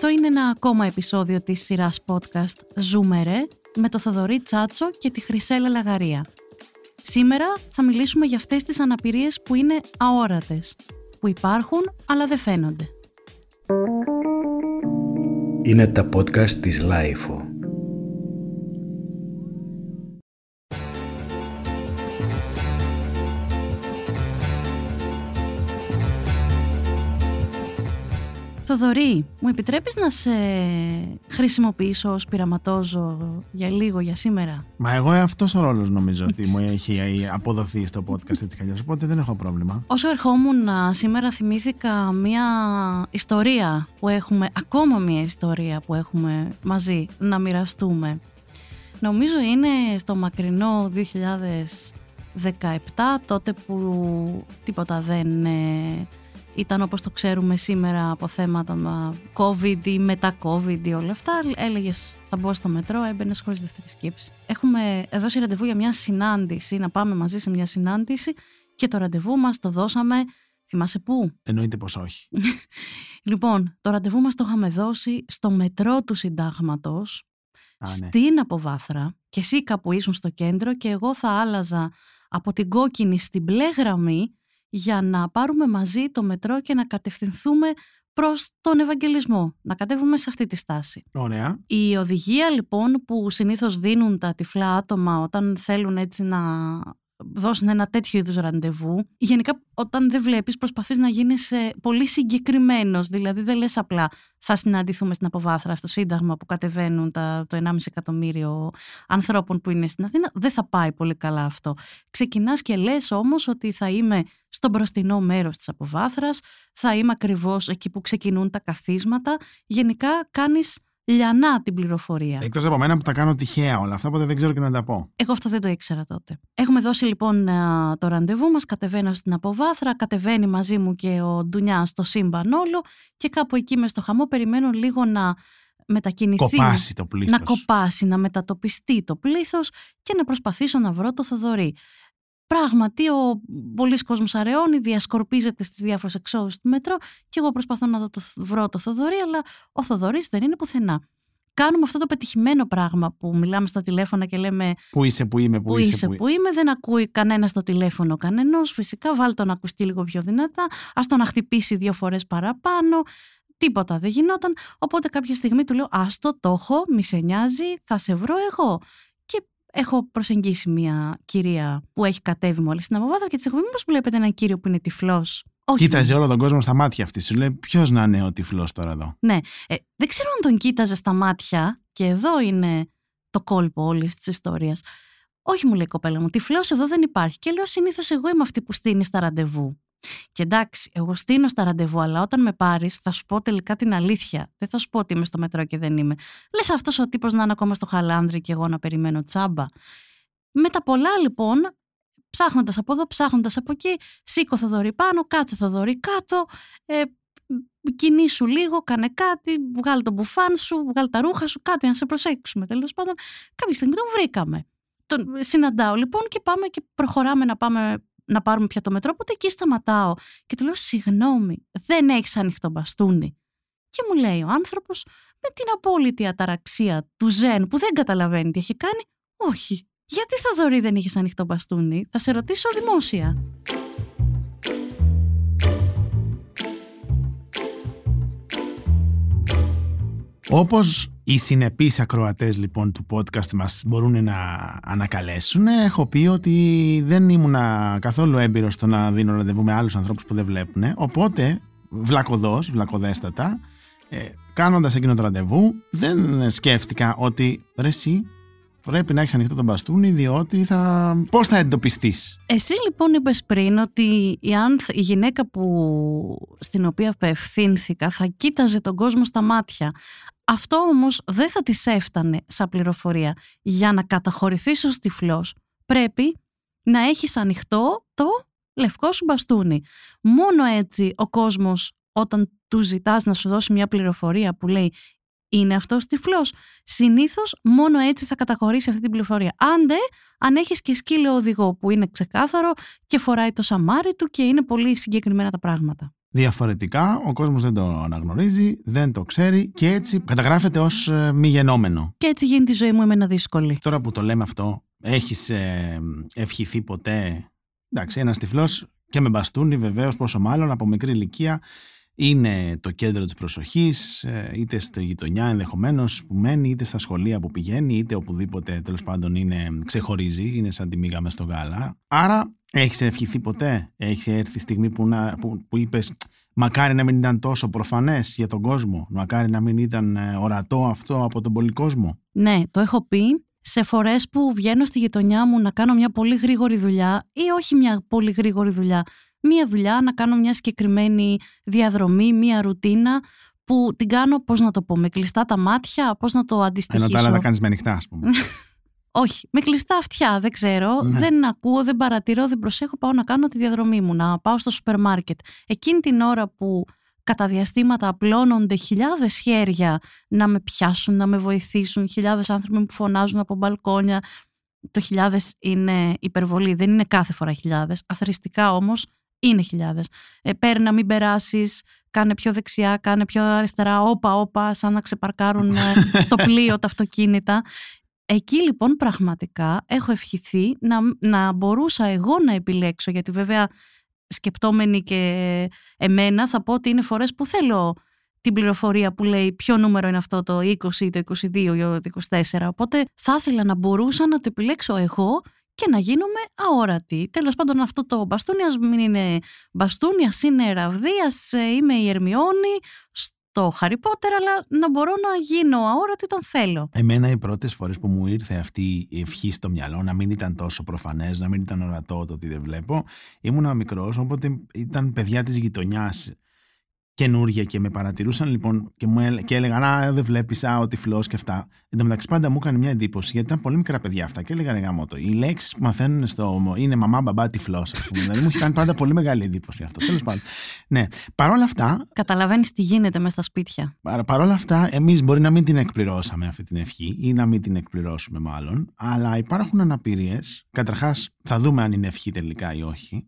Αυτό είναι ένα ακόμα επεισόδιο της σειράς podcast «Ζούμερε» με το Θοδωρή Τσάτσο και τη Χρυσέλα Λαγαρία. Σήμερα θα μιλήσουμε για αυτές τις αναπηρίες που είναι αόρατες, που υπάρχουν αλλά δεν φαίνονται. Είναι τα podcast της Lifeo. Θοδωρή, μου επιτρέπεις να σε χρησιμοποιήσω ως πειραματόζω για λίγο για σήμερα; Μα εγώ αυτός ο ρόλος νομίζω ότι μου έχει αποδοθεί στο podcast έτσι κι οπότε δεν έχω πρόβλημα. Όσο ερχόμουν σήμερα θυμήθηκα μια ιστορία που έχουμε, ακόμα μια ιστορία που έχουμε μαζί να μοιραστούμε. Νομίζω είναι στο μακρινό 2017, τότε που τίποτα δεν ε, ήταν όπως το ξέρουμε σήμερα από θέματα COVID ή μετά COVID ή όλα αυτά. Έλεγες θα μπω στο μετρό, έμπαινε χωρίς δεύτερη σκέψη. Έχουμε δώσει ραντεβού για μια συνάντηση, να πάμε μαζί σε μια συνάντηση και το ραντεβού μας το δώσαμε. Θυμάσαι πού; Εννοείται πως όχι. λοιπόν, το ραντεβού μας το είχαμε δώσει στο μετρό του συντάγματος, ναι. στην Αποβάθρα και εσύ κάπου ήσουν στο κέντρο και εγώ θα άλλαζα από την κόκκινη στην μπλε γραμμή για να πάρουμε μαζί το μετρό και να κατευθυνθούμε προς τον Ευαγγελισμό, να κατέβουμε σε αυτή τη στάση. Ωραία. Η οδηγία λοιπόν που συνήθως δίνουν τα τυφλά άτομα όταν θέλουν έτσι να δώσουν ένα τέτοιο είδους ραντεβού. Γενικά, όταν δεν βλέπεις, προσπαθείς να γίνεις πολύ συγκεκριμένος. Δηλαδή, δεν λες απλά θα συναντηθούμε στην Αποβάθρα, στο Σύνταγμα που κατεβαίνουν τα, το 1,5 εκατομμύριο ανθρώπων που είναι στην Αθήνα. Δεν θα πάει πολύ καλά αυτό. Ξεκινάς και λες όμως ότι θα είμαι στο μπροστινό μέρος της Αποβάθρας, θα είμαι ακριβώς εκεί που ξεκινούν τα καθίσματα. Γενικά, κάνεις λιανά την πληροφορία. Εκτός από μένα που τα κάνω τυχαία όλα αυτά, οπότε δεν ξέρω και να τα πω. Εγώ αυτό δεν το ήξερα τότε. Έχουμε δώσει λοιπόν το ραντεβού μας. Κατεβαίνω στην αποβάθρα, κατεβαίνει μαζί μου και ο Ντουνιά στο σύμπαν όλο και κάπου εκεί μες στο χαμό περιμένω λίγο να μετακινηθεί. Κοπάσει το πλήθος. Να κοπάσει, να μετατοπιστεί το πλήθος και να προσπαθήσω να βρω το Θοδωρή. Πράγματι, ο πολλή κόσμος αραιώνει, διασκορπίζεται στις διάφορες εξόδους του μετρό και εγώ προσπαθώ να το βρω το Θοδωρή, αλλά ο Θοδωρής δεν είναι πουθενά. Κάνουμε αυτό το πετυχημένο πράγμα που μιλάμε στα τηλέφωνα και λέμε. Πού είσαι, πού είμαι, πού, είσαι, που, που είμαι. Δεν ακούει κανένας στο τηλέφωνο κανενός. Φυσικά, βάλει τον να ακουστεί λίγο πιο δυνατά. Α τον να χτυπήσει δύο φορές παραπάνω. Τίποτα δεν γινόταν. Οπότε κάποια στιγμή του λέω: Άστο, το έχω, μη σε νοιάζει, θα σε βρω εγώ έχω προσεγγίσει μια κυρία που έχει κατέβει μόλις στην Αποβάθρα και της έχω πει: Μήπως βλέπετε έναν κύριο που είναι τυφλός; Κοίταζε όλο τον κόσμο στα μάτια αυτής. Σου λέει: Ποιος να είναι ο τυφλός τώρα εδώ; Ναι. Ε, δεν ξέρω αν τον κοίταζε στα μάτια, και εδώ είναι το κόλπο όλης της ιστορίας. Όχι, μου λέει η κοπέλα μου, τυφλός εδώ δεν υπάρχει. Και λέω: Συνήθως εγώ είμαι αυτή που στείνει στα ραντεβού. Και εντάξει, εγώ στείνω στα ραντεβού, αλλά όταν με πάρεις, θα σου πω τελικά την αλήθεια. Δεν θα σου πω ότι είμαι στο μετρό και δεν είμαι. Λες αυτός ο τύπος να είναι ακόμα στο χαλάνδρι και εγώ να περιμένω τσάμπα. Με τα πολλά λοιπόν, ψάχνοντας από εδώ, ψάχνοντας από εκεί, σήκω Θοδωρή πάνω, κάτσε Θοδωρή κάτω, ε, κινήσου λίγο, κάνε κάτι, βγάλει τον μπουφάν σου, βγάλει τα ρούχα σου, κάτι να σε προσέξουμε. Τέλος πάντων, κάποια στιγμή τον βρήκαμε. Τον συναντάω λοιπόν και πάμε και προχωράμε να πάμε να πάρουμε πια το μετρό, οπότε εκεί σταματάω και του λέω συγγνώμη, δεν έχεις ανοιχτό μπαστούνι. Και μου λέει ο άνθρωπος με την απόλυτη αταραξία του Ζεν που δεν καταλαβαίνει τι έχει κάνει, όχι. Γιατί θα δωρεί δεν είχες ανοιχτό μπαστούνι, θα σε ρωτήσω δημόσια. Όπως οι συνεπείς ακροατές λοιπόν του podcast μας μπορούν να ανακαλέσουν, έχω πει ότι δεν ήμουν καθόλου έμπειρος στο να δίνω ραντεβού με άλλους ανθρώπους που δεν βλέπουν. Οπότε, βλακοδός, βλακοδέστατα, ε, κάνοντας εκείνο το ραντεβού, δεν σκέφτηκα ότι ρε εσύ πρέπει να έχεις ανοιχτό τον μπαστούνι, διότι θα. Πώς θα εντοπιστείς; Εσύ λοιπόν είπες πριν ότι η, άνθ, η γυναίκα που, στην οποία απευθύνθηκα θα κοίταζε τον κόσμο στα μάτια. Αυτό όμως δεν θα της έφτανε σαν πληροφορία. Για να καταχωρηθείς ως τυφλός πρέπει να έχεις ανοιχτό το λευκό σου μπαστούνι. Μόνο έτσι ο κόσμος όταν του ζητάς να σου δώσει μια πληροφορία που λέει είναι αυτός τυφλός. Συνήθως μόνο έτσι θα καταχωρήσει αυτή την πληροφορία. Άντε, αν έχεις και σκύλο οδηγό που είναι ξεκάθαρο και φοράει το σαμάρι του και είναι πολύ συγκεκριμένα τα πράγματα. Διαφορετικά, ο κόσμος δεν το αναγνωρίζει, δεν το ξέρει και έτσι καταγράφεται ως ε, μη γενόμενο. Και έτσι γίνεται η ζωή μου εμένα δύσκολη. Τώρα που το λέμε αυτό, έχεις ε, ευχηθεί ποτέ, εντάξει ένας τυφλός και με μπαστούνι βεβαίως πόσο μάλλον από μικρή ηλικία είναι το κέντρο της προσοχής, ε, είτε στη γειτονιά ενδεχομένως που μένει, είτε στα σχολεία που πηγαίνει, είτε οπουδήποτε τέλος πάντων είναι, ξεχωρίζει, είναι σαν τη μίγα μες στο γάλα. Άρα έχεις ευχηθεί ποτέ, έχει έρθει η στιγμή που, να, που, που είπες μακάρι να μην ήταν τόσο προφανές για τον κόσμο, μακάρι να μην ήταν ε, ορατό αυτό από τον πολύ κόσμο. Ναι, το έχω πει σε φορές που βγαίνω στη γειτονιά μου να κάνω μια πολύ γρήγορη δουλειά ή όχι μια πολύ γρήγορη δουλειά, μία δουλειά, να κάνω μια συγκεκριμένη διαδρομή, μία ρουτίνα που την κάνω, πώς να το πω, με κλειστά τα μάτια, πώς να το αντιστοιχίσω. Ενώ τα άλλα τα κάνεις με ανοιχτά, ας πούμε. Όχι, με κλειστά αυτιά, δεν ξέρω, Ναι. δεν ακούω, δεν παρατηρώ, δεν προσέχω, πάω να κάνω τη διαδρομή μου, να πάω στο σούπερ μάρκετ. Εκείνη την ώρα που κατά διαστήματα απλώνονται χιλιάδες χέρια να με πιάσουν, να με βοηθήσουν, χιλιάδες άνθρωποι που φωνάζουν από μπαλκόνια. Το χιλιάδες είναι υπερβολή, δεν είναι κάθε φορά χιλιάδες. Αθρηστικά όμως είναι χιλιάδες. Ε, παίρνει να μην περάσεις, κάνε πιο δεξιά, κάνε πιο αριστερά, όπα, όπα, σαν να ξεπαρκάρουν ε, στο πλοίο τα αυτοκίνητα. Εκεί λοιπόν πραγματικά έχω ευχηθεί να, να μπορούσα εγώ να επιλέξω, γιατί βέβαια σκεπτόμενοι και εμένα θα πω ότι είναι φορές που θέλω την πληροφορία που λέει ποιο νούμερο είναι αυτό το 20, το 22 ή το 24. Οπότε θα ήθελα να μπορούσα να το επιλέξω εγώ και να γίνομαι αόρατη. Τέλος πάντων αυτό το μπαστούνι ας μην είναι μπαστούνι, ας είναι ραβδί, ας ε, είμαι η Ερμιόνη στο Χαρι Πότερ, αλλά να μπορώ να γίνω αόρατη όταν θέλω. Εμένα οι πρώτες φορές που μου ήρθε αυτή η ευχή στο μυαλό να μην ήταν τόσο προφανές, να μην ήταν ορατό το ότι δεν βλέπω, ήμουν μικρός, οπότε ήταν παιδιά της γειτονιάς καινούργια και με παρατηρούσαν λοιπόν και, μου έλε, και έλεγαν Α, δεν βλέπεις, Α, ο τυφλό και αυτά. Εν τω μεταξύ, πάντα μου έκανε μια εντύπωση γιατί ήταν πολύ μικρά παιδιά αυτά και έλεγαν γάμο το. Οι λέξεις που μαθαίνουν στο. είναι μαμά, μπαμπά, τυφλό, ας πούμε. δηλαδή μου είχε κάνει πάντα πολύ μεγάλη εντύπωση αυτό. Τέλος πάντων. Ναι. Παρ' όλα αυτά, Καταλαβαίνεις τι γίνεται μέσα στα σπίτια. Παρ' παρόλα αυτά, εμείς μπορεί να μην την εκπληρώσαμε αυτή την ευχή ή να μην την εκπληρώσουμε μάλλον, αλλά υπάρχουν αναπηρίες. Καταρχάς, θα δούμε αν είναι ευχή τελικά ή όχι.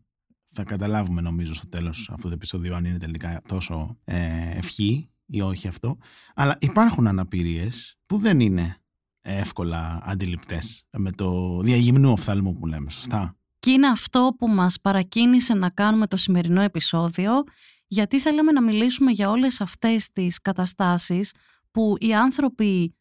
Θα καταλάβουμε νομίζω στο τέλος αυτού του επεισοδίου αν είναι τελικά τόσο ε, ευχή ή όχι αυτό. Αλλά υπάρχουν αναπηρίες που δεν είναι εύκολα αντιληπτές με το διαγυμνού οφθαλμού που λέμε, σωστά; Και είναι αυτό που μας παρακίνησε να κάνουμε το σημερινό επεισόδιο, γιατί θέλουμε να μιλήσουμε για όλες αυτές τις καταστάσεις που οι άνθρωποι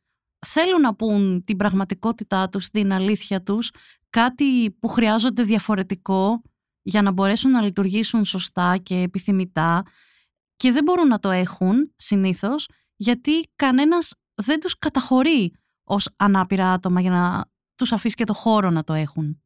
θέλουν να πούν την πραγματικότητά τους, την αλήθεια τους, κάτι που χρειάζονται διαφορετικό για να μπορέσουν να λειτουργήσουν σωστά και επιθυμητά και δεν μπορούν να το έχουν συνήθως γιατί κανένας δεν τους καταχωρεί ως ανάπηρα άτομα για να τους αφήσει και το χώρο να το έχουν.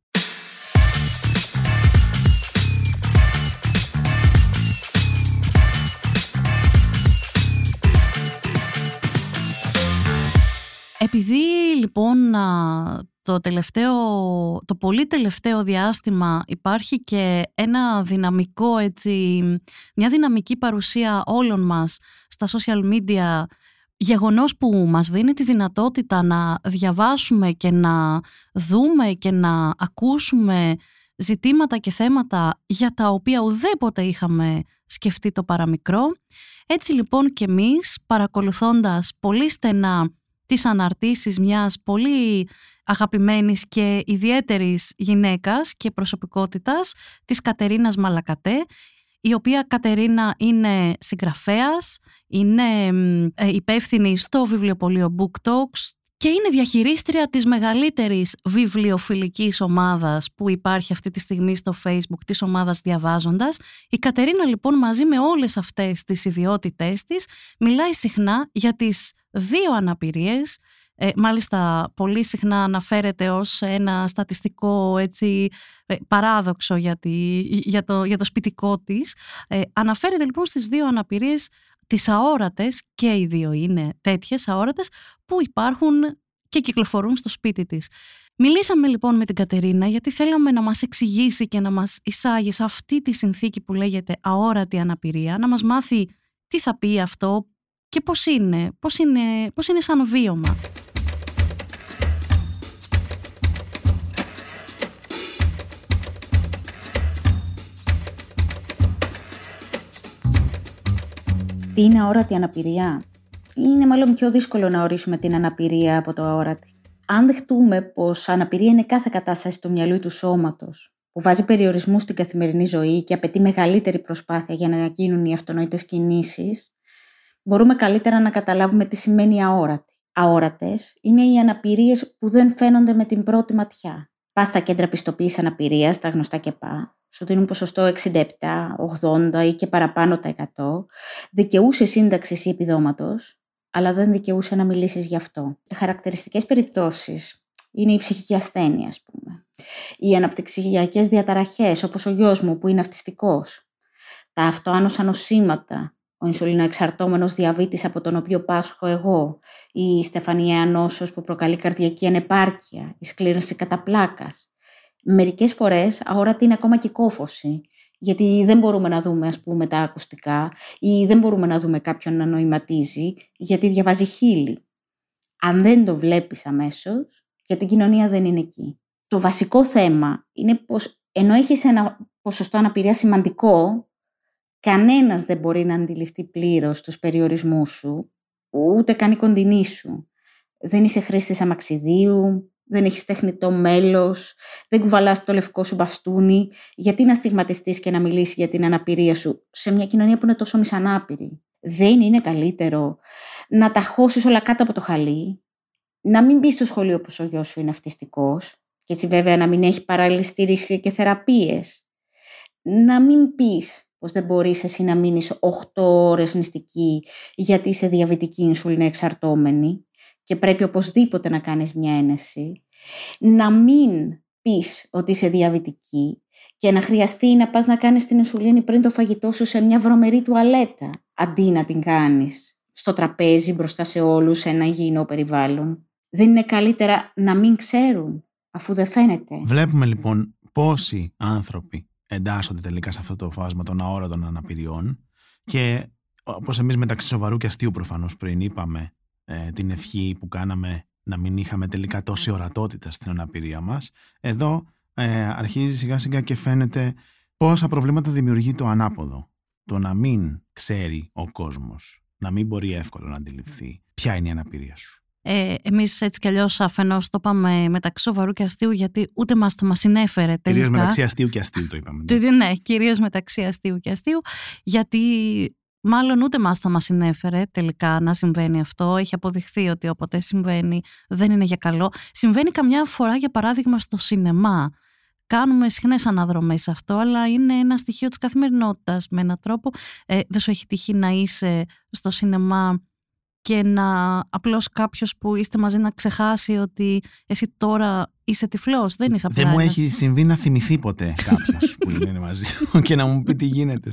Επειδή λοιπόν α, το τελευταίο, το πολύ τελευταίο διάστημα υπάρχει και ένα δυναμικό έτσι, μια δυναμική παρουσία όλων μας στα social media γεγονός που μας δίνει τη δυνατότητα να διαβάσουμε και να δούμε και να ακούσουμε ζητήματα και θέματα για τα οποία ουδέποτε είχαμε σκεφτεί το παραμικρό. Έτσι λοιπόν και εμείς παρακολουθώντας πολύ στενά τις αναρτήσεις μιας πολύ αγαπημένης και ιδιαίτερης γυναίκας και προσωπικότητας της Κατερίνας Μαλακατέ η οποία Κατερίνα είναι συγγραφέας, είναι ε, υπεύθυνη στο βιβλιοπωλείο Book Talks και είναι διαχειρίστρια της μεγαλύτερης βιβλιοφιλικής ομάδας που υπάρχει αυτή τη στιγμή στο Facebook της ομάδας Διαβάζοντας. Η Κατερίνα λοιπόν μαζί με όλες αυτές τις ιδιότητές της μιλάει συχνά για τις δύο αναπηρίες ε, μάλιστα πολύ συχνά αναφέρεται ως ένα στατιστικό έτσι, ε, παράδοξο για, τη, για, το, για το σπιτικό της. Ε, αναφέρεται λοιπόν στις δύο αναπηρίες τις αόρατες και οι δύο είναι τέτοιες αόρατες που υπάρχουν και κυκλοφορούν στο σπίτι της. Μιλήσαμε λοιπόν με την Κατερίνα γιατί θέλαμε να μας εξηγήσει και να μας εισάγει σε αυτή τη συνθήκη που λέγεται αόρατη αναπηρία, να μας μάθει τι θα πει αυτό και πώς είναι, πώς είναι, πώς είναι σαν βίωμα. Τι είναι αόρατη αναπηρία; Είναι μάλλον πιο δύσκολο να ορίσουμε την αναπηρία από το αόρατη. Αν δεχτούμε πως αναπηρία είναι κάθε κατάσταση του μυαλού ή του σώματος, που βάζει περιορισμούς στην καθημερινή ζωή και απαιτεί μεγαλύτερη προσπάθεια για να γίνουν οι αυτονόητες κινήσεις, μπορούμε καλύτερα να καταλάβουμε τι σημαίνει αόρατη. Αόρατες είναι οι αναπηρίες που δεν φαίνονται με την πρώτη ματιά. Πας στα κέντρα πιστοποίησης αναπηρίας, τα γνωστά και πά, σου δίνουν ποσοστό 67, 80 ή και παραπάνω τα 100, δικαιούσε σύνταξη ή επιδόματος, αλλά δεν δικαιούσε να μιλήσεις γι' αυτό. Χαρακτηριστικές περιπτώσεις είναι η ψυχική ασθένεια, ας πούμε. Οι αναπτυξιακές διαταραχές, όπως ο γιος μου που είναι αυτιστικός. Τα αυτοάνωσα νοσήματα, ο ινσουλινοεξαρτώμενος διαβήτης από τον οποίο πάσχω εγώ, η στεφανιαία νόσος που προκαλεί καρδιακή ανεπάρκεια, η σκλήρωση κατά πλάκας. Μερικές φορές αόρατη είναι ακόμα και κόφωση, γιατί δεν μπορούμε να δούμε ας πούμε τα ακουστικά ή δεν μπορούμε να δούμε κάποιον να νοηματίζει, γιατί διαβάζει χείλη. Αν δεν το βλέπεις αμέσως, για την κοινωνία δεν είναι εκεί. Το βασικό θέμα είναι πως ενώ έχεις ένα ποσοστό αναπηρία σημαντικό, κανένας δεν μπορεί να αντιληφθεί πλήρως τους περιορισμούς σου, ούτε καν η κοντινή σου. Δεν είσαι χρήστης αμαξιδίου, δεν έχεις τεχνητό μέλος, δεν κουβαλάς το λευκό σου μπαστούνι. Γιατί να στιγματιστείς και να μιλήσεις για την αναπηρία σου σε μια κοινωνία που είναι τόσο μισανάπηρη; Δεν είναι καλύτερο να τα χώσεις όλα κάτω από το χαλί, να μην μπεις στο σχολείο που ο γιος σου είναι αυτιστικός, και έτσι βέβαια να μην έχει παράλληλη στήριξη και θεραπείες. Να μην πεις πως δεν μπορείς εσύ να μείνεις 8 ώρες νηστική γιατί είσαι διαβητική ινσουλίνα εξαρτώμενη και πρέπει οπωσδήποτε να κάνεις μια ένεση. Να μην πεις ότι είσαι διαβητική και να χρειαστεί να πας να κάνεις την ινσουλίνη πριν το φαγητό σου σε μια βρωμερή τουαλέτα αντί να την κάνεις στο τραπέζι μπροστά σε όλους σε ένα υγιεινό περιβάλλον. Δεν είναι καλύτερα να μην ξέρουν αφού δεν φαίνεται. Βλέπουμε λοιπόν πόσοι άνθρωποι εντάσσονται τελικά σε αυτό το φάσμα των αόρατων αναπηριών. Και όπως εμείς μεταξύ σοβαρού και αστείου προφανώς πριν είπαμε ε, την ευχή που κάναμε να μην είχαμε τελικά τόση ορατότητα στην αναπηρία μας εδώ ε, αρχίζει σιγά σιγά και φαίνεται πόσα προβλήματα δημιουργεί το ανάποδο. Το να μην ξέρει ο κόσμος να μην μπορεί εύκολα να αντιληφθεί ποια είναι η αναπηρία σου ε, Εμείς έτσι κι αλλιώς αφενός το είπαμε μεταξύ σοβαρού και αστείου, γιατί ούτε μας το μας συνέφερε τελικά. Κυρίως μεταξύ αστείου και αστείου το είπαμε. Ναι, ναι κυρίως μεταξύ αστείου και αστείου, γιατί μάλλον ούτε μας θα μας συνέφερε τελικά να συμβαίνει αυτό. Έχει αποδειχθεί ότι όποτε συμβαίνει δεν είναι για καλό. Συμβαίνει καμιά φορά, για παράδειγμα, στο σινεμά. Κάνουμε συχνές αναδρομές σε αυτό, αλλά είναι ένα στοιχείο της καθημερινότητας με έναν τρόπο. Ε, δεν σου έχει τύχει να είσαι στο σινεμά και να απλώς κάποιος που είστε μαζί να ξεχάσει ότι εσύ τώρα είσαι τυφλός, δεν είσαι απλά Δεν μου έχει συμβεί να θυμηθεί ποτέ κάποιος που είναι μαζί και να μου πει τι γίνεται.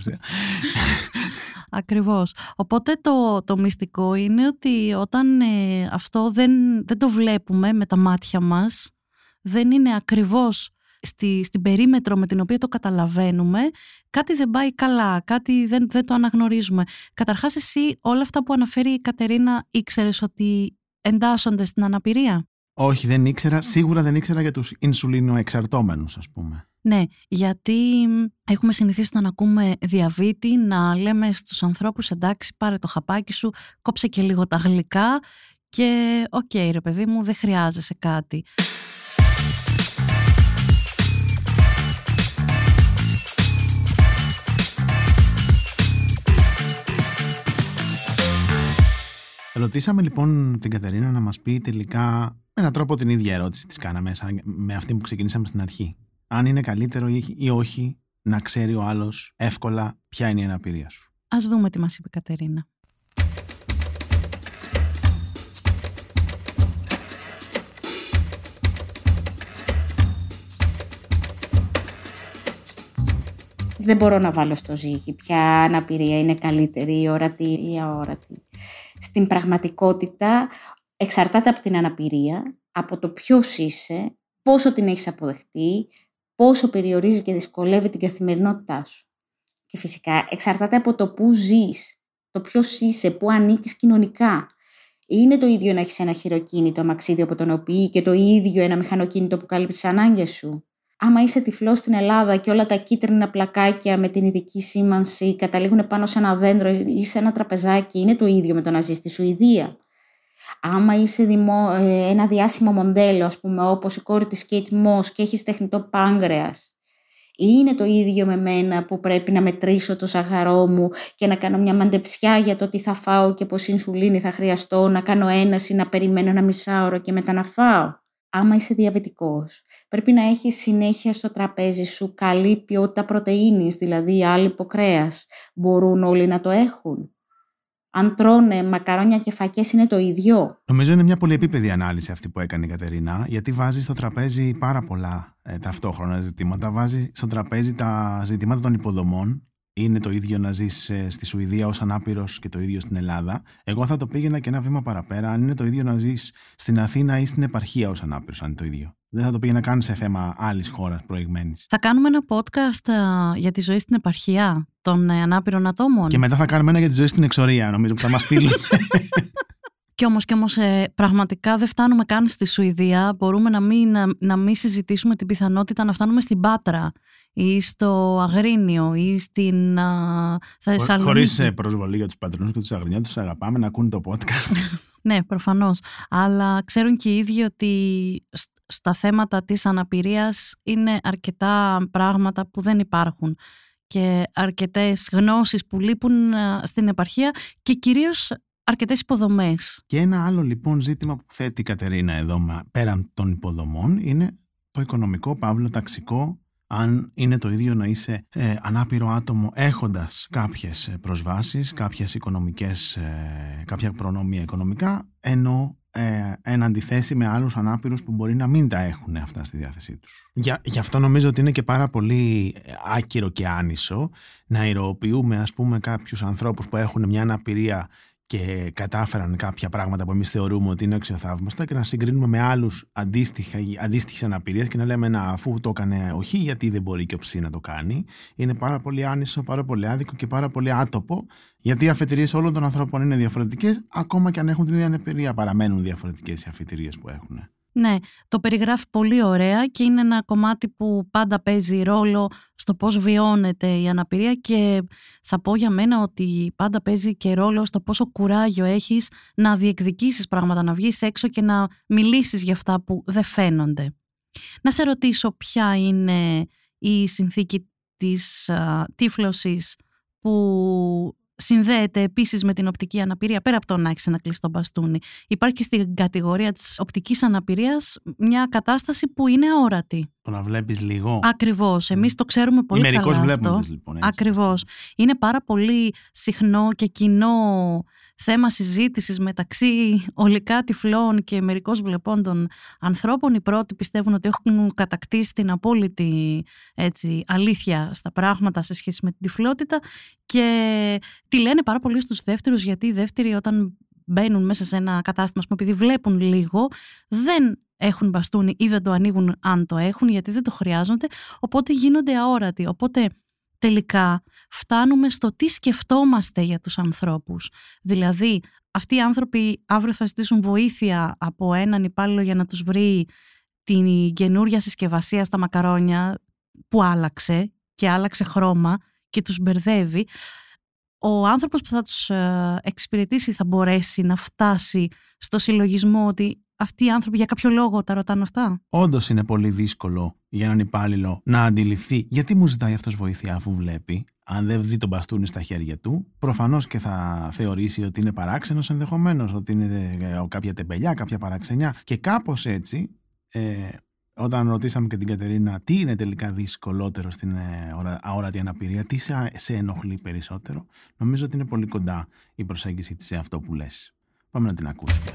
Ακριβώς. Οπότε το, το μυστικό είναι ότι όταν ε, αυτό δεν, δεν το βλέπουμε με τα μάτια μας, δεν είναι ακριβώς στη, στην περίμετρο με την οποία το καταλαβαίνουμε, κάτι δεν πάει καλά, κάτι δεν, δεν το αναγνωρίζουμε. Καταρχάς εσύ όλα αυτά που αναφέρει η Κατερίνα ήξερες ότι εντάσσονται στην αναπηρία; Όχι, δεν ήξερα. Σίγουρα δεν ήξερα για τους ινσουλινοεξαρτώμενους, ας πούμε. Ναι, γιατί έχουμε συνηθίσει να ακούμε διαβήτη, να λέμε στους ανθρώπους εντάξει πάρε το χαπάκι σου, κόψε και λίγο τα γλυκά και οκ ρε παιδί μου δεν χρειάζεσαι κάτι. Ρωτήσαμε λοιπόν την Κατερίνα να μας πει τελικά με έναν τρόπο την ίδια ερώτηση της κάναμε με αυτή που ξεκινήσαμε στην αρχή. Αν είναι καλύτερο ή όχι να ξέρει ο άλλος εύκολα ποια είναι η αναπηρία σου. Ας δούμε τι μας είπε η Κατερίνα. Δεν μπορώ να βάλω στο ζύγι ποια αναπηρία είναι καλύτερη, η ορατή ή αόρατη στην πραγματικότητα εξαρτάται από την αναπηρία, από το ποιος είσαι, πόσο την έχεις αποδεχτεί, πόσο περιορίζει και δυσκολεύει την καθημερινότητά σου. Και φυσικά εξαρτάται από το πού ζεις, το ποιος είσαι, πού ανήκεις κοινωνικά. Είναι το ίδιο να έχεις ένα χειροκίνητο αμαξίδιο από τον οποίο και το ίδιο ένα μηχανοκίνητο που καλύπτει τις ανάγκες σου. Άμα είσαι τυφλός στην Ελλάδα και όλα τα κίτρινα πλακάκια με την ειδική σήμανση καταλήγουν πάνω σε ένα δέντρο ή σε ένα τραπεζάκι, είναι το ίδιο με το να ζεις στη Σουηδία. Άμα είσαι δημο... Ε, ένα διάσημο μοντέλο, ας πούμε, όπως η κόρη της Kate Moss και έχεις τεχνητό πάγκρεας, είναι το ίδιο με μένα που πρέπει να μετρήσω το σαχαρό μου και να κάνω μια μαντεψιά για το τι θα φάω και πόση ινσουλίνη θα χρειαστώ, να κάνω έναση, να περιμένω ένα μισάωρο και μετά να φάω. Άμα είσαι διαβητικός, πρέπει να έχεις συνέχεια στο τραπέζι σου καλή ποιότητα πρωτεΐνης, δηλαδή άλλη κρέας. Μπορούν όλοι να το έχουν αν τρώνε μακαρόνια και φακές είναι το ίδιο. Νομίζω είναι μια πολυεπίπεδη ανάλυση αυτή που έκανε η Κατερίνα, γιατί βάζει στο τραπέζι πάρα πολλά ε, ταυτόχρονα ζητήματα. Βάζει στο τραπέζι τα ζητήματα των υποδομών, είναι το ίδιο να ζεις ε, στη Σουηδία ως ανάπηρος και το ίδιο στην Ελλάδα. Εγώ θα το πήγαινα και ένα βήμα παραπέρα, αν είναι το ίδιο να ζεις στην Αθήνα ή στην επαρχία ως ανάπηρος, αν είναι το ίδιο. Δεν θα το πήγαινα καν σε θέμα άλλης χώρας προηγμένης. Θα κάνουμε ένα podcast ε, για τη ζωή στην επαρχία των ε, ανάπηρων ατόμων; Και μετά θα κάνουμε ένα για τη ζωή στην εξορία, νομίζω που θα μας στείλουν. Κι όμως, κι όμως ε, πραγματικά δεν φτάνουμε καν στη Σουηδία. Μπορούμε να μην, να, να μην συζητήσουμε την πιθανότητα να φτάνουμε στην Πάτρα ή στο Αγρίνιο ή στην Θεσσαλονίκη. Χωρίς ε, προσβολή για τους πατρινούς και τους Αγρινιώτες, τους αγαπάμε να ακούνε το podcast. ναι, προφανώς. Αλλά ξέρουν και οι ίδιοι ότι στα θέματα της αναπηρίας είναι αρκετά πράγματα που δεν υπάρχουν και αρκετές γνώσεις που λείπουν στην επαρχία και κυρίως αρκετές υποδομές. Και ένα άλλο λοιπόν ζήτημα που θέτει η Κατερίνα εδώ πέραν των υποδομών είναι το οικονομικό, παύλο, ταξικό αν είναι το ίδιο να είσαι ε, ανάπηρο άτομο έχοντας κάποιες ε, προσβάσεις, κάποιες οικονομικές, ε, κάποια προνόμια οικονομικά, ενώ ε, εν αντιθέσει με άλλους ανάπηρους που μπορεί να μην τα έχουν αυτά στη διάθεσή τους. Για, γι' αυτό νομίζω ότι είναι και πάρα πολύ ε, άκυρο και άνισο να ηρωοποιούμε ας πούμε κάποιους ανθρώπους που έχουν μια αναπηρία και κατάφεραν κάποια πράγματα που εμείς θεωρούμε ότι είναι αξιοθαύμαστα και να συγκρίνουμε με άλλους αντίστοιχες αναπηρίες και να λέμε να αφού το έκανε όχι, γιατί δεν μπορεί και ο ψή να το κάνει. Είναι πάρα πολύ άνισο, πάρα πολύ άδικο και πάρα πολύ άτοπο, γιατί οι αφετηρίες όλων των ανθρώπων είναι διαφορετικές, ακόμα και αν έχουν την ίδια αναπηρία, παραμένουν διαφορετικές οι αφετηρίες που έχουν. Ναι, το περιγράφει πολύ ωραία και είναι ένα κομμάτι που πάντα παίζει ρόλο στο πώς βιώνεται η αναπηρία και θα πω για μένα ότι πάντα παίζει και ρόλο στο πόσο κουράγιο έχεις να διεκδικήσεις πράγματα, να βγεις έξω και να μιλήσεις για αυτά που δεν φαίνονται. Να σε ρωτήσω ποια είναι η συνθήκη της α, τύφλωσης που συνδέεται επίσης με την οπτική αναπηρία, πέρα από το να έχεις ένα κλειστό μπαστούνι. Υπάρχει και στην κατηγορία της οπτικής αναπηρίας μια κατάσταση που είναι αόρατη. Το να βλέπεις λίγο. Ακριβώς. Εμείς το ξέρουμε πολύ καλά. Μερικώς βλέπουμε λοιπόν. Ακριβώς. Είναι πάρα πολύ συχνό και κοινό θέμα συζήτησης μεταξύ ολικά τυφλών και μερικώς βλεπών ανθρώπων. Οι πρώτοι πιστεύουν ότι έχουν κατακτήσει την απόλυτη έτσι, αλήθεια στα πράγματα σε σχέση με την τυφλότητα και τη λένε πάρα πολύ στους δεύτερους γιατί οι δεύτεροι όταν μπαίνουν μέσα σε ένα κατάστημα πούμε, επειδή βλέπουν λίγο δεν έχουν μπαστούνι ή δεν το ανοίγουν αν το έχουν γιατί δεν το χρειάζονται οπότε γίνονται αόρατοι. Οπότε τελικά φτάνουμε στο τι σκεφτόμαστε για τους ανθρώπους. Δηλαδή, αυτοί οι άνθρωποι αύριο θα ζητήσουν βοήθεια από έναν υπάλληλο για να τους βρει την καινούρια συσκευασία στα μακαρόνια που άλλαξε και άλλαξε χρώμα και τους μπερδεύει. Ο άνθρωπος που θα τους ε, εξυπηρετήσει θα μπορέσει να φτάσει στο συλλογισμό ότι αυτοί οι άνθρωποι για κάποιο λόγο τα ρωτάνε αυτά; Όντως είναι πολύ δύσκολο για έναν υπάλληλο να αντιληφθεί γιατί μου ζητάει αυτός βοήθεια αφού βλέπει. Αν δεν δει τον μπαστούνι στα χέρια του, προφανώς και θα θεωρήσει ότι είναι παράξενος ενδεχομένως, ότι είναι ε, κάποια τεμπελιά, κάποια παραξενιά. Και κάπως έτσι, ε, όταν ρωτήσαμε και την Κατερίνα τι είναι τελικά δυσκολότερο στην ε, αόρατη αναπηρία, τι σε, σε ενοχλεί περισσότερο, νομίζω ότι είναι πολύ κοντά η προσέγγιση της σε αυτό που λες. Πάμε να την ακούσουμε.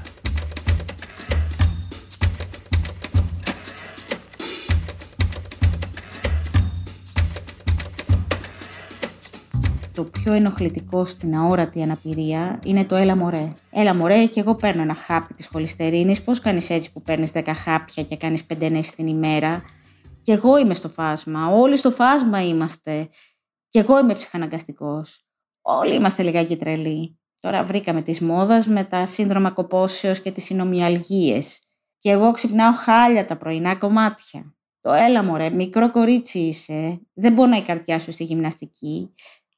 Το πιο ενοχλητικό στην αόρατη αναπηρία είναι το έλα μωρέ. Έλα μωρέ και εγώ παίρνω ένα χάπι της χολυστερίνης. Πώς κάνεις έτσι που παίρνεις 10 χάπια και κάνεις 5 ενέσεις την ημέρα; Και εγώ είμαι στο φάσμα. Όλοι στο φάσμα είμαστε. Και εγώ είμαι ψυχαναγκαστικός. Όλοι είμαστε λιγάκι τρελοί. Τώρα βρήκαμε τις μόδας με τα σύνδρομα κοπόσεως και τις συνομιαλγίες. Και εγώ ξυπνάω χάλια τα πρωινά κομμάτια. Το έλα μωρέ, μικρό κορίτσι είσαι, δεν μπορεί η καρδιά σου στη γυμναστική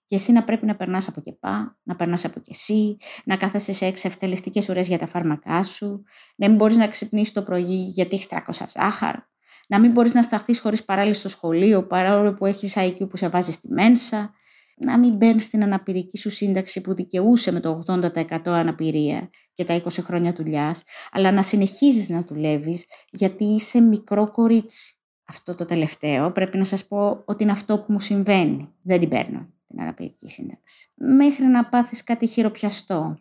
και εσύ να πρέπει να περνάς από και πά, να περνάς από και εσύ, να κάθεσαι σε εξευτελιστικές ουρές για τα φάρμακά σου, να μην μπορείς να ξυπνήσεις το πρωί γιατί έχεις 300 ζάχαρο, να μην μπορείς να σταθείς χωρίς παράλληλη στο σχολείο παρόλο που έχεις IQ που σε βάζει στη μένσα, να μην μπαίνεις στην αναπηρική σου σύνταξη που δικαιούσε με το 80% αναπηρία και τα 20 χρόνια δουλειάς, αλλά να συνεχίζεις να δουλεύεις γιατί είσαι μικρό κορίτσι. Αυτό το τελευταίο πρέπει να σας πω ότι είναι αυτό που μου συμβαίνει. Δεν την παίρνω την αναπηρική σύνταξη. Μέχρι να πάθεις κάτι χειροπιαστό,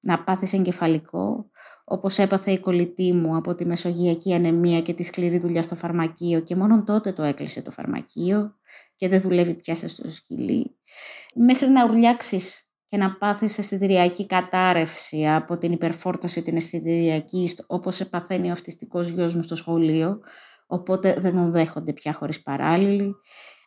να πάθεις εγκεφαλικό, όπως έπαθε η κολλητή μου από τη μεσογειακή ανεμία και τη σκληρή δουλειά στο φαρμακείο και μόνο τότε το έκλεισε το φαρμακείο και δεν δουλεύει πια στο σκυλί, μέχρι να ουρλιάξεις και να πάθεις αισθητηριακή κατάρρευση από την υπερφόρτωση την αισθητηριακή, όπως παθαίνει ο αυτιστικός γιος μου στο σχολείο, οπότε δεν τον δέχονται πια χωρίς παράλληλη,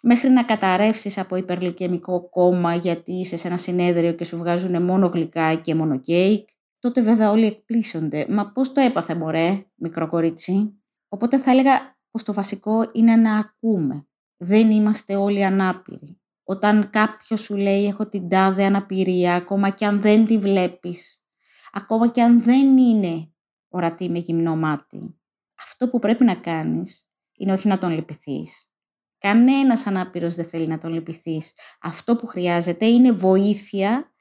μέχρι να καταρρεύσεις από υπερλικαιμικό κόμμα γιατί είσαι σε ένα συνέδριο και σου βγάζουν μόνο γλυκά και μόνο κέικ, τότε βέβαια όλοι εκπλήσονται. Μα πώς το έπαθε μωρέ, μικρό κορίτσι; Οπότε θα έλεγα πως το βασικό είναι να ακούμε. Δεν είμαστε όλοι ανάπηροι. Όταν κάποιος σου λέει έχω την τάδε αναπηρία, ακόμα και αν δεν τη βλέπεις, ακόμα και αν δεν είναι ορατή με γυμνό μάτι, αυτό που πρέπει να κάνεις είναι όχι να τον λυπηθείς, Κανένας ανάπηρος δεν θέλει να τον λυπηθείς. Αυτό που χρειάζεται είναι βοήθεια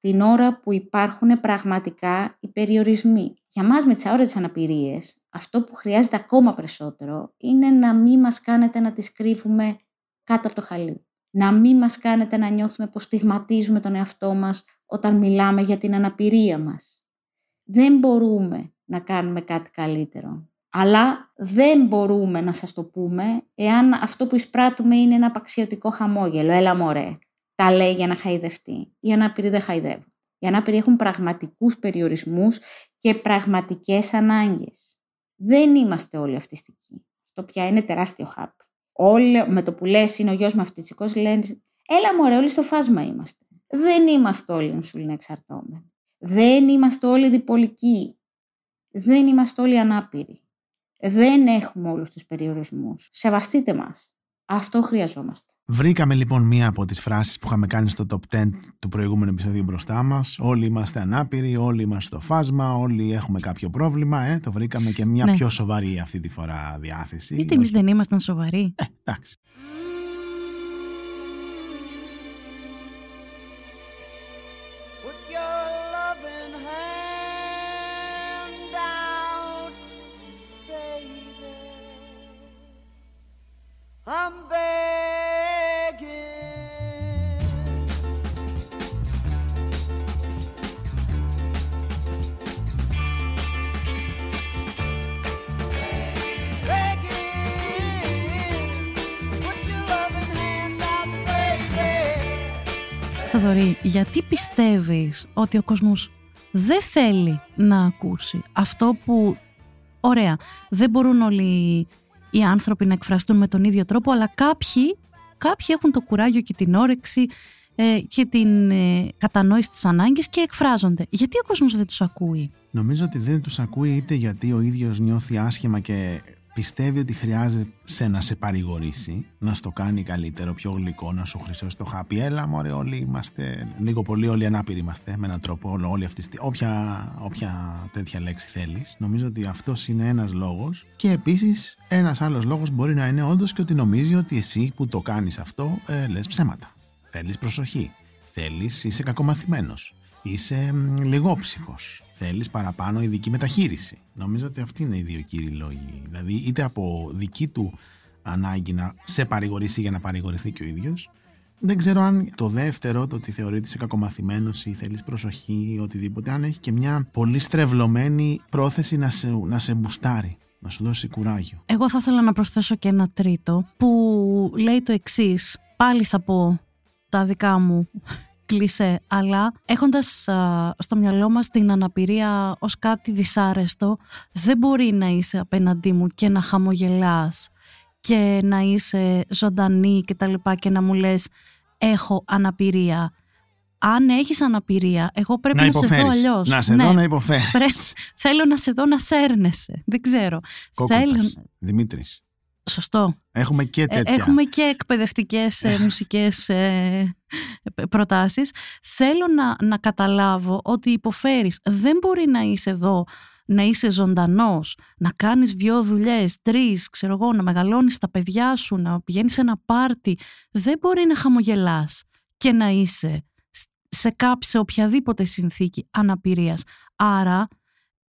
την ώρα που υπάρχουν πραγματικά οι περιορισμοί. Για μας με τις αόρετες αναπηρίες, αυτό που χρειάζεται ακόμα περισσότερο είναι να μην μας κάνετε να τις κρύβουμε κάτω από το χαλί. Να μην μας κάνετε να νιώθουμε πως στιγματίζουμε τον εαυτό μας όταν μιλάμε για την αναπηρία μας. Δεν μπορούμε να κάνουμε κάτι καλύτερο. Αλλά δεν μπορούμε να σας το πούμε εάν αυτό που εισπράττουμε είναι ένα απαξιωτικό χαμόγελο. Έλα μωρέ, τα λέει για να χαϊδευτεί. Οι ανάπηροι δεν χαϊδεύουν. Οι ανάπηροι έχουν πραγματικούς περιορισμούς και πραγματικές ανάγκες. Δεν είμαστε όλοι αυτιστικοί. Αυτό πια είναι τεράστιο χάπ. Όλοι με το που λες είναι ο γιος μου αυτιστικός λένε έλα μωρέ όλοι στο φάσμα είμαστε. Δεν είμαστε όλοι νοσουλίνα εξαρτώμενοι. Δεν είμαστε όλοι διπολικοί. Δεν είμαστε όλοι ανάπηροι. Δεν έχουμε όλους τους περιορισμούς. Σεβαστείτε μας. Αυτό χρειαζόμαστε. Βρήκαμε λοιπόν μία από τις φράσεις που είχαμε κάνει στο top 10 του προηγούμενου επεισόδου μπροστά μας. Όλοι είμαστε ανάπηροι, όλοι είμαστε στο φάσμα, όλοι έχουμε κάποιο πρόβλημα. Ε, το βρήκαμε και μια ναι. πιο σοβαρή αυτή τη φορά διάθεση. Γιατί εμείς δεν ήμασταν σοβαροί. Ε, εντάξει. Θοδωρή, γιατί πιστεύεις ότι ο κόσμος δεν θέλει να ακούσει αυτό που, ωραία, δεν μπορούν όλοι οι άνθρωποι να εκφραστούν με τον ίδιο τρόπο, αλλά κάποιοι, κάποιοι έχουν το κουράγιο και την όρεξη ε, και την ε, κατανόηση της ανάγκης και εκφράζονται. Γιατί ο κόσμος δεν τους ακούει; Νομίζω ότι δεν τους ακούει είτε γιατί ο ίδιος νιώθει άσχημα και πιστεύει ότι χρειάζεται σε να σε παρηγορήσει, να στο κάνει καλύτερο, πιο γλυκό, να σου χρυσώσει το χάπι. Έλα, μωρέ, όλοι είμαστε, λίγο πολύ όλοι ανάπηροι είμαστε, με έναν τρόπο, όλοι αυτοί, όποια, όποια τέτοια λέξη θέλεις. Νομίζω ότι αυτός είναι ένας λόγος και επίσης ένας άλλος λόγος μπορεί να είναι όντως και ότι νομίζει ότι εσύ που το κάνεις αυτό ε, λες ψέματα. Θέλεις προσοχή. Θέλεις, είσαι κακομαθημένος είσαι λιγόψυχος, θέλεις παραπάνω ειδική μεταχείριση. Νομίζω ότι αυτοί είναι οι δύο κύριοι λόγοι. Δηλαδή είτε από δική του ανάγκη να σε παρηγορήσει για να παρηγορηθεί και ο ίδιος, δεν ξέρω αν το δεύτερο, το ότι θεωρεί ότι είσαι κακομαθημένος ή θέλεις προσοχή ή οτιδήποτε, αν έχει και μια πολύ στρεβλωμένη πρόθεση να σε, να σε μπουστάρει, να σου δώσει κουράγιο. Εγώ θα ήθελα να προσθέσω και ένα τρίτο που λέει το εξής. Πάλι θα πω τα δικά μου κλισέ, αλλά έχοντας στο μυαλό μας την αναπηρία ως κάτι δυσάρεστο, δεν μπορεί να είσαι απέναντί μου και να χαμογελάς και να είσαι ζωντανή και τα λοιπά και να μου λες έχω αναπηρία. Αν έχεις αναπηρία, εγώ πρέπει να, να σε δω αλλιώς. Να σε ναι. δω να υποφέρεις. θέλω να σε δω να σέρνεσαι. Δεν ξέρω. Κόκκοτας. Θέλω... Δημήτρης. Σωστό. Έχουμε και τέτοια. Έχουμε και εκπαιδευτικές ε, μουσικές ε, προτάσεις. Θέλω να, να καταλάβω ότι υποφέρεις. Δεν μπορεί να είσαι εδώ να είσαι ζωντανός, να κάνεις δυο δουλειές, τρεις, ξέρω εγώ, να μεγαλώνεις τα παιδιά σου, να πηγαίνεις σε ένα πάρτι. Δεν μπορεί να χαμογελάς και να είσαι σε, κάποιο, σε οποιαδήποτε συνθήκη αναπηρίας. Άρα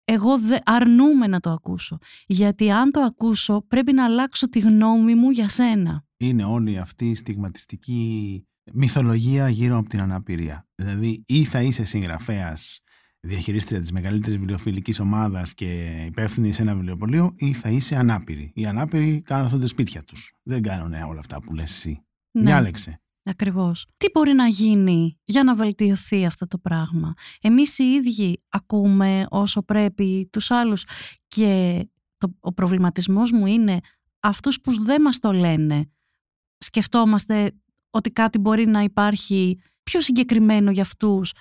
εγώ δε, αρνούμαι να το ακούσω. Γιατί αν το ακούσω πρέπει να αλλάξω τη γνώμη μου για σένα. Είναι όλη αυτή η στιγματιστική μυθολογία γύρω από την αναπηρία. Δηλαδή ή θα είσαι συγγραφέας διαχειρίστρια της μεγαλύτερης βιβλιοφιλικής ομάδας και υπεύθυνη σε ένα βιβλιοπωλείο, ή θα είσαι ανάπηρη. Οι ανάπηροι κάνουν αυτό τα σπίτια τους. Δεν κάνουν όλα αυτά που λες εσύ. Ναι. Διάλεξε. Ακριβώς. Τι μπορεί να γίνει για να βελτιωθεί αυτό το πράγμα; Εμείς οι ίδιοι ακούμε όσο πρέπει τους άλλους και το, ο προβληματισμός μου είναι αυτούς που δεν μας το λένε. Σκεφτόμαστε ότι κάτι μπορεί να υπάρχει πιο συγκεκριμένο για αυτούς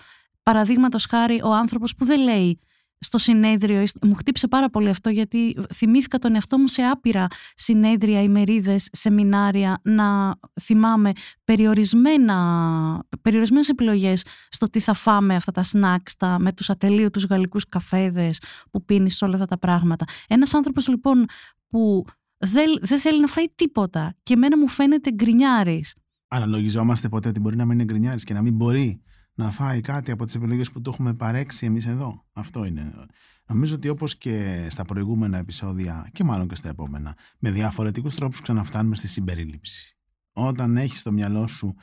Παραδείγματος χάρη, ο άνθρωπος που δεν λέει στο συνέδριο, μου χτύπησε πάρα πολύ αυτό γιατί θυμήθηκα τον εαυτό μου σε άπειρα συνέδρια, ημερίδες, σεμινάρια να θυμάμαι περιορισμένα, περιορισμένες επιλογές στο τι θα φάμε αυτά τα σνακς τα, με τους ατελείωτους γαλλικούς καφέδες που πίνεις όλα αυτά τα πράγματα. Ένας άνθρωπος λοιπόν που δεν, δεν θέλει να φάει τίποτα και εμένα μου φαίνεται γκρινιάρης. Αναλογιζόμαστε ποτέ ότι μπορεί να μην είναι γκρινιάρης και να μην μπορεί να φάει κάτι από τις επιλογές που το έχουμε παρέξει εμείς εδώ. Αυτό είναι. Νομίζω ότι όπως και στα προηγούμενα επεισόδια και μάλλον και στα επόμενα, με διαφορετικούς τρόπους ξαναφτάνουμε στη συμπερίληψη. Όταν έχεις στο μυαλό σου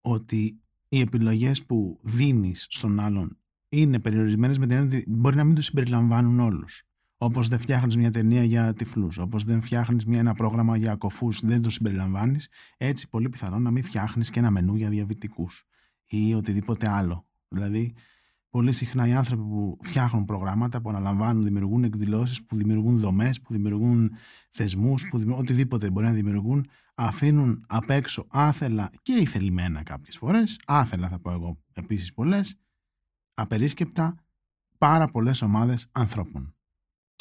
ότι οι επιλογές που δίνεις στον άλλον είναι περιορισμένες με την έννοια ότι μπορεί να μην τους συμπεριλαμβάνουν όλους. Όπως δεν φτιάχνεις μια ταινία για τυφλούς, όπως δεν φτιάχνεις ένα πρόγραμμα για κοφούς, δεν το συμπεριλαμβάνεις, έτσι πολύ πιθανό να μην φτιάχνεις και ένα μενού για διαβητικούς ή οτιδήποτε άλλο. Δηλαδή, πολύ συχνά οι άνθρωποι που φτιάχνουν προγράμματα, που αναλαμβάνουν, δημιουργούν εκδηλώσεις, που δημιουργούν δομές, που δημιουργούν θεσμούς, που δημιουργούν, οτιδήποτε μπορεί να δημιουργούν, αφήνουν απ' έξω άθελα και ηθελημένα κάποιες φορές, άθελα θα πω εγώ επίσης πολλές, απερίσκεπτα πάρα πολλές ομάδες ανθρώπων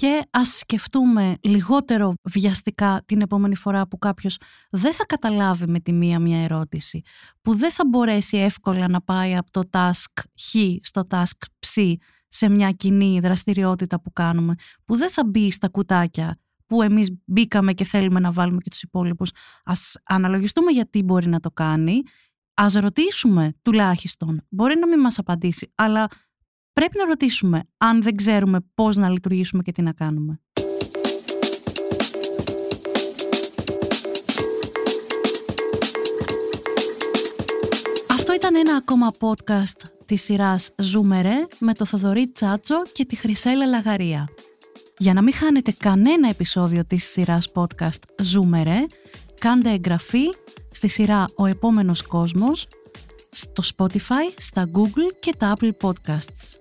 και ας σκεφτούμε λιγότερο βιαστικά την επόμενη φορά που κάποιος δεν θα καταλάβει με τη μία μια ερώτηση, που δεν θα μπορέσει εύκολα να πάει από το task χ στο task ψ σε μια κοινή δραστηριότητα που κάνουμε, που δεν θα μπει στα κουτάκια που εμείς μπήκαμε και θέλουμε να βάλουμε και τους υπόλοιπους. Ας αναλογιστούμε γιατί μπορεί να το κάνει, ας ρωτήσουμε τουλάχιστον. Μπορεί να μην μας απαντήσει, αλλά πρέπει να ρωτήσουμε αν δεν ξέρουμε πώς να λειτουργήσουμε και τι να κάνουμε. Αυτό ήταν ένα ακόμα podcast της σειράς Ζούμερε με το Θοδωρή Τσάτσο και τη Χρυσέλα Λαγαρία. Για να μην χάνετε κανένα επεισόδιο της σειράς podcast Ζούμερε, κάντε εγγραφή στη σειρά Ο Επόμενος Κόσμος στο Spotify, στα Google και τα Apple Podcasts.